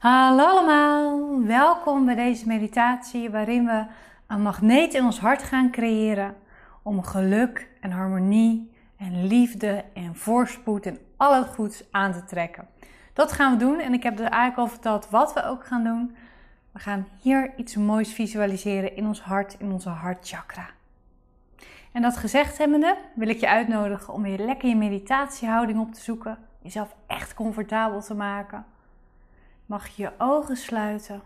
Hallo allemaal, welkom bij deze meditatie waarin we een magneet in ons hart gaan creëren om geluk en harmonie en liefde en voorspoed en al het goeds aan te trekken. Dat gaan we doen en ik heb er eigenlijk al verteld wat we ook gaan doen. We gaan hier iets moois visualiseren in ons hart, in onze hartchakra. En dat gezegd hebbende wil ik je uitnodigen om weer lekker je meditatiehouding op te zoeken, jezelf echt comfortabel te maken mag je je ogen sluiten.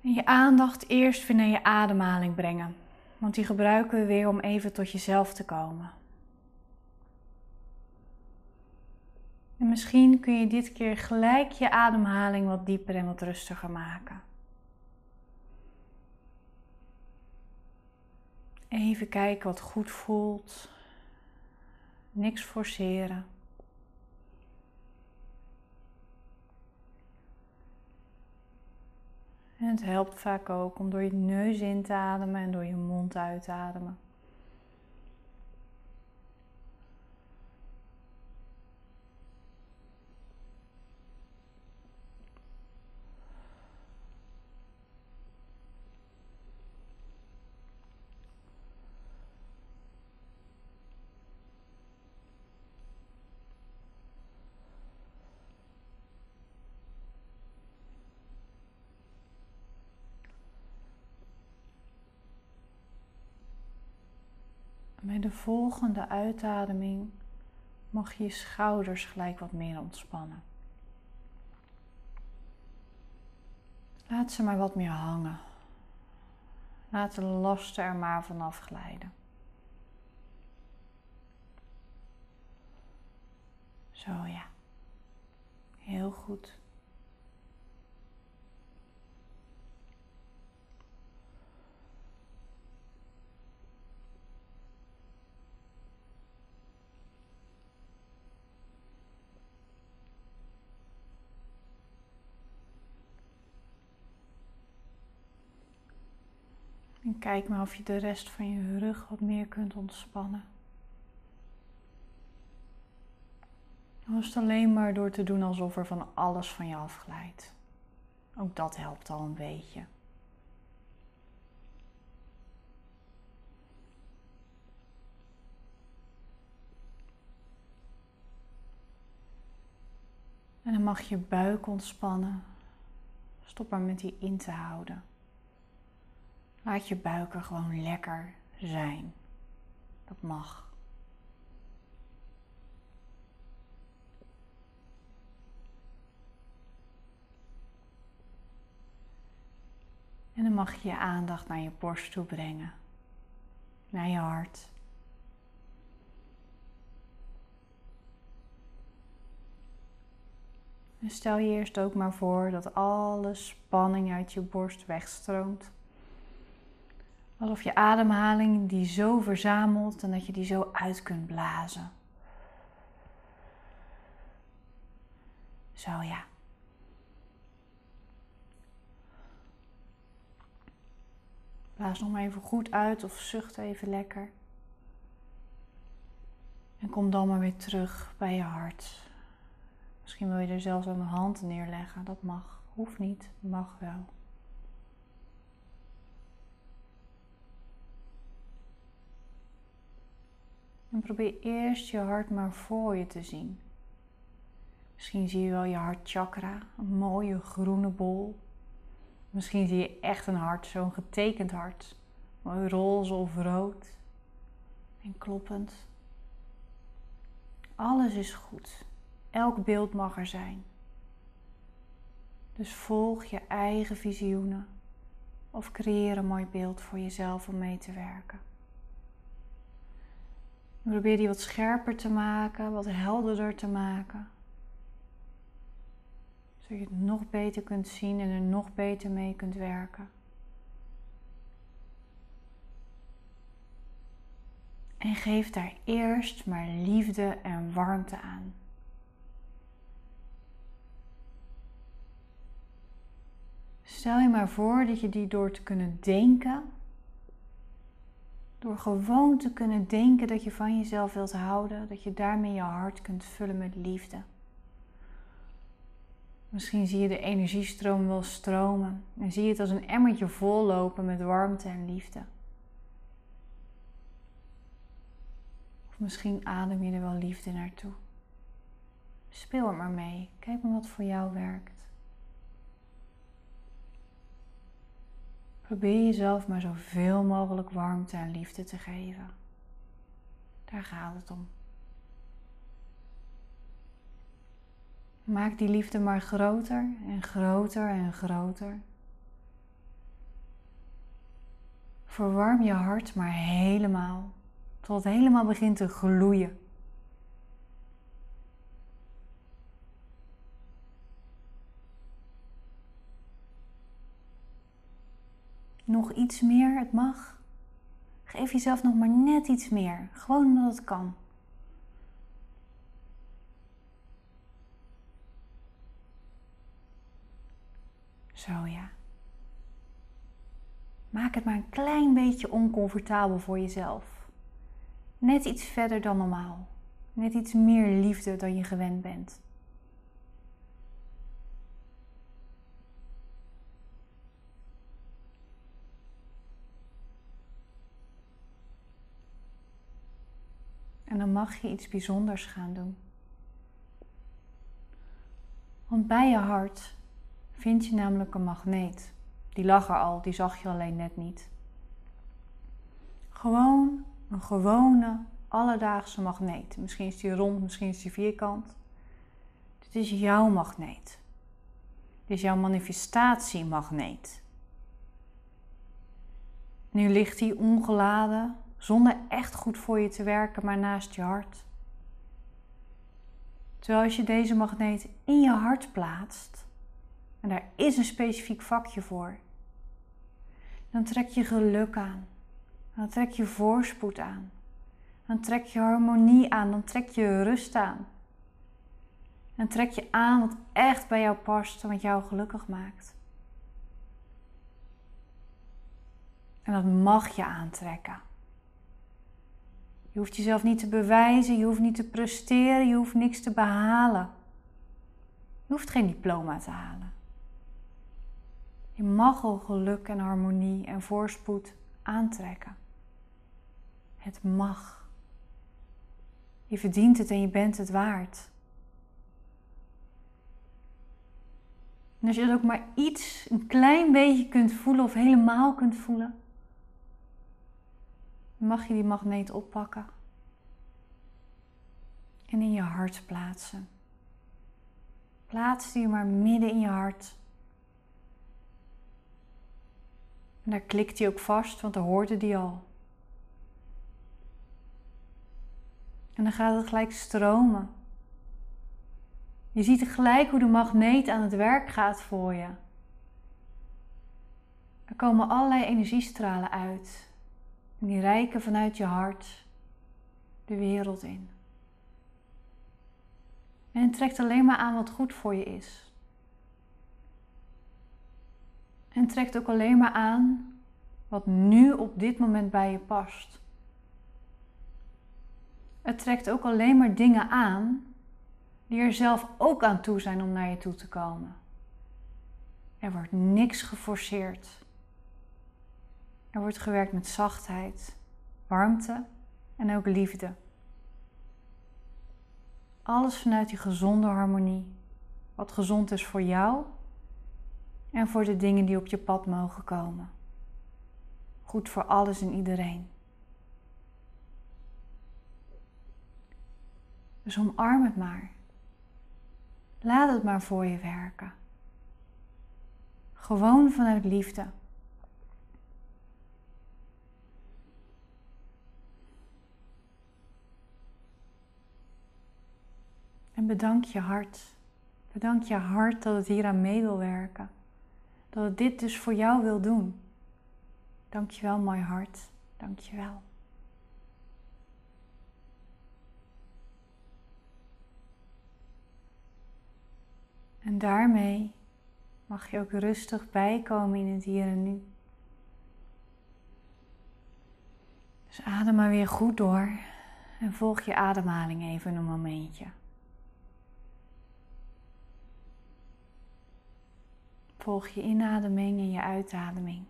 En je aandacht eerst weer naar je ademhaling brengen. Want die gebruiken we weer om even tot jezelf te komen. En misschien kun je dit keer gelijk je ademhaling wat dieper en wat rustiger maken. Even kijken wat goed voelt. Niks forceren. En het helpt vaak ook om door je neus in te ademen en door je mond uit te ademen. Bij de volgende uitademing mag je schouders gelijk wat meer ontspannen. Laat ze maar wat meer hangen. Laat de lasten er maar vanaf glijden. Zo ja. Heel goed. En kijk maar of je de rest van je rug wat meer kunt ontspannen. Het alleen maar door te doen alsof er van alles van je afglijdt. Ook dat helpt al een beetje. En dan mag je buik ontspannen. Stop maar met die in te houden. Laat je buik er gewoon lekker zijn. Dat mag. En dan mag je je aandacht naar je borst toe brengen, naar je hart. En stel je eerst ook maar voor dat alle spanning uit je borst wegstroomt. Alsof je ademhaling die zo verzamelt en dat je die zo uit kunt blazen. Zo ja. Blaas nog maar even goed uit of zucht even lekker. En kom dan maar weer terug bij je hart. Misschien wil je er zelfs een hand neerleggen. Dat mag. Hoeft niet. Mag wel. En probeer eerst je hart maar voor je te zien. Misschien zie je wel je hartchakra, een mooie groene bol. Misschien zie je echt een hart, zo'n getekend hart. Mooi roze of rood. En kloppend. Alles is goed. Elk beeld mag er zijn. Dus volg je eigen visioenen of creëer een mooi beeld voor jezelf om mee te werken. Probeer die wat scherper te maken, wat helderder te maken. Zodat je het nog beter kunt zien en er nog beter mee kunt werken. En geef daar eerst maar liefde en warmte aan. Stel je maar voor dat je die door te kunnen denken door gewoon te kunnen denken dat je van jezelf wilt houden, dat je daarmee je hart kunt vullen met liefde. Misschien zie je de energiestroom wel stromen en zie je het als een emmertje vollopen met warmte en liefde. Of misschien adem je er wel liefde naartoe. Speel er maar mee. Kijk maar wat voor jou werkt. Probeer jezelf maar zoveel mogelijk warmte en liefde te geven. Daar gaat het om. Maak die liefde maar groter en groter en groter. Verwarm je hart maar helemaal, tot het helemaal begint te gloeien. Nog iets meer, het mag. Geef jezelf nog maar net iets meer, gewoon omdat het kan. Zo ja. Maak het maar een klein beetje oncomfortabel voor jezelf. Net iets verder dan normaal. Net iets meer liefde dan je gewend bent. En dan mag je iets bijzonders gaan doen. Want bij je hart vind je namelijk een magneet. Die lag er al, die zag je alleen net niet. Gewoon een gewone, alledaagse magneet. Misschien is die rond, misschien is die vierkant. Dit is jouw magneet. Dit is jouw manifestatiemagneet. Nu ligt die ongeladen, zonder echt goed voor je te werken, maar naast je hart. Terwijl als je deze magneet in je hart plaatst, en daar is een specifiek vakje voor, dan trek je geluk aan. Dan trek je voorspoed aan. Dan trek je harmonie aan. Dan trek je rust aan. Dan trek je aan wat echt bij jou past en wat jou gelukkig maakt. En dat mag je aantrekken. Je hoeft jezelf niet te bewijzen, je hoeft niet te presteren, je hoeft niks te behalen. Je hoeft geen diploma te halen. Je mag al geluk en harmonie en voorspoed aantrekken. Het mag. Je verdient het en je bent het waard. En als je dat ook maar iets, een klein beetje kunt voelen of helemaal kunt voelen, mag je die magneet oppakken en in je hart plaatsen. Plaats die maar midden in je hart. En daar klikt hij ook vast, want daar hoorde die al. En dan gaat het gelijk stromen. Je ziet gelijk hoe de magneet aan het werk gaat voor je. Er komen allerlei energiestralen uit. En die reiken vanuit je hart de wereld in. En het trekt alleen maar aan wat goed voor je is. En trekt ook alleen maar aan wat nu op dit moment bij je past. Het trekt ook alleen maar dingen aan die er zelf ook aan toe zijn om naar je toe te komen. Er wordt niks geforceerd. Er wordt gewerkt met zachtheid, warmte en ook liefde. Alles vanuit die gezonde harmonie. Wat gezond is voor jou en voor de dingen die op je pad mogen komen. Goed voor alles en iedereen. Dus omarm het maar. Laat het maar voor je werken. Gewoon vanuit liefde. En bedank je hart. Bedank je hart dat het hier aan mee wil werken. Dat het dit dus voor jou wil doen. Dank je wel, mooi hart. Dank je wel. En daarmee mag je ook rustig bijkomen in het hier en nu. Dus adem maar weer goed door en volg je ademhaling even een momentje. Volg je inademing en je uitademing.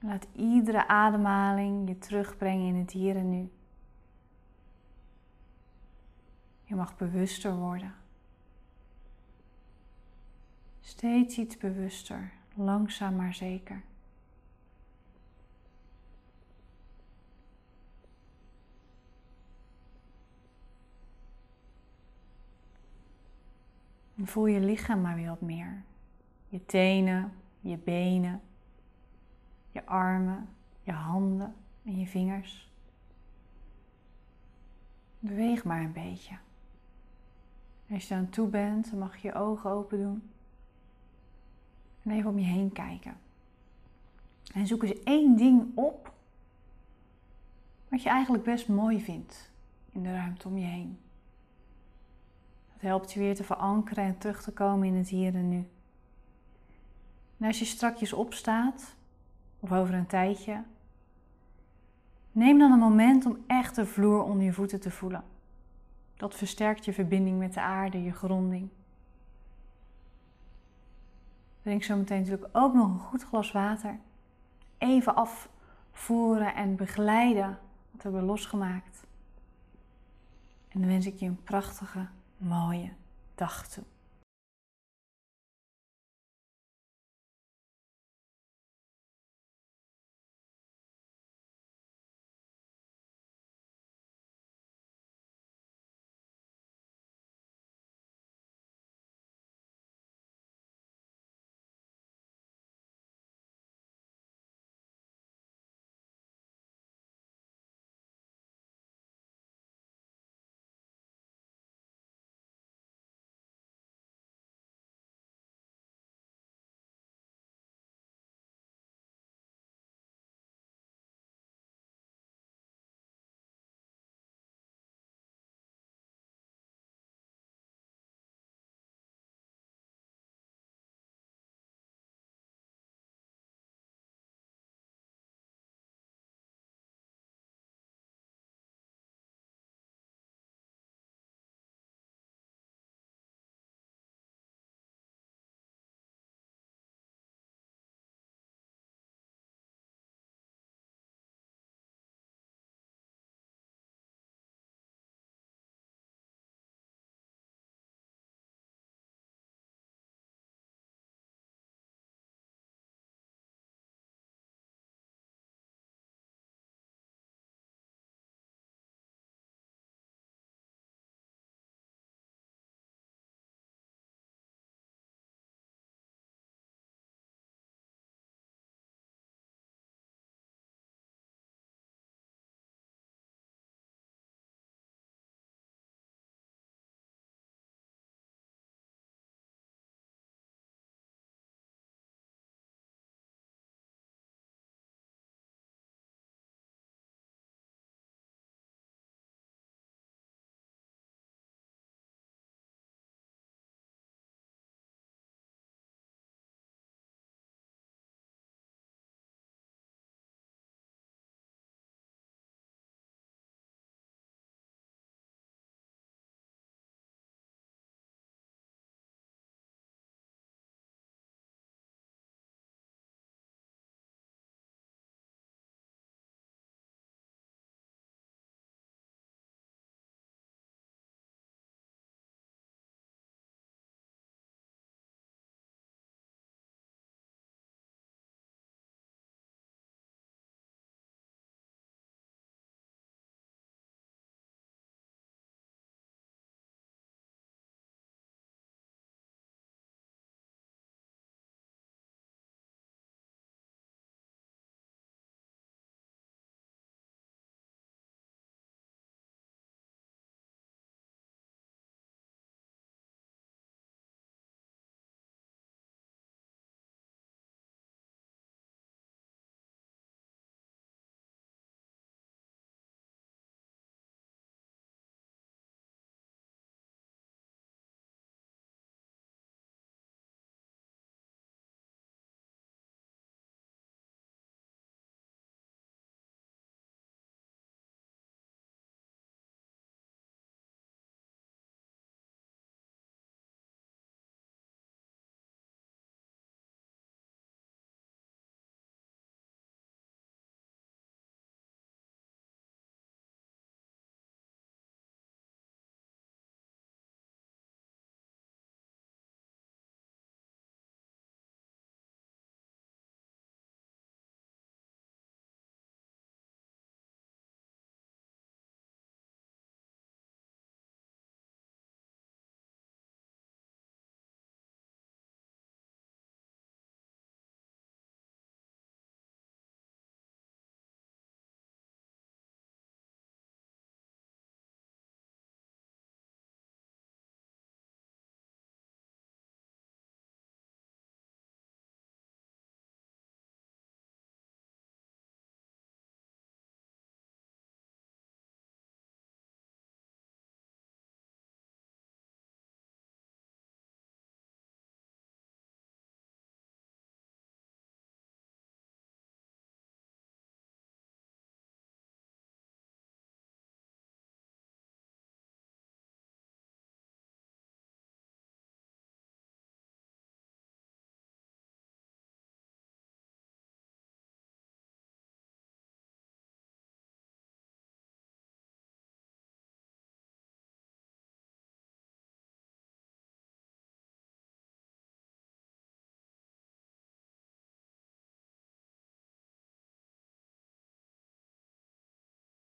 Laat iedere ademhaling je terugbrengen in het hier en nu. Je mag bewuster worden. Steeds iets bewuster, langzaam maar zeker. Voel je lichaam maar weer wat meer. Je tenen, je benen, je armen, je handen en je vingers. Beweeg maar een beetje. Als je aan toe bent, dan mag je je ogen open doen. En even om je heen kijken. En zoek eens één ding op wat je eigenlijk best mooi vindt in de ruimte om je heen. Dat helpt je weer te verankeren en terug te komen in het hier en nu. En als je strakjes opstaat, of over een tijdje, neem dan een moment om echt de vloer onder je voeten te voelen. Dat versterkt je verbinding met de aarde, je gronding. Drink zo meteen natuurlijk ook nog een goed glas water. Even afvoeren en begeleiden wat we hebben losgemaakt. En dan wens ik je een prachtige, mooie dag toe.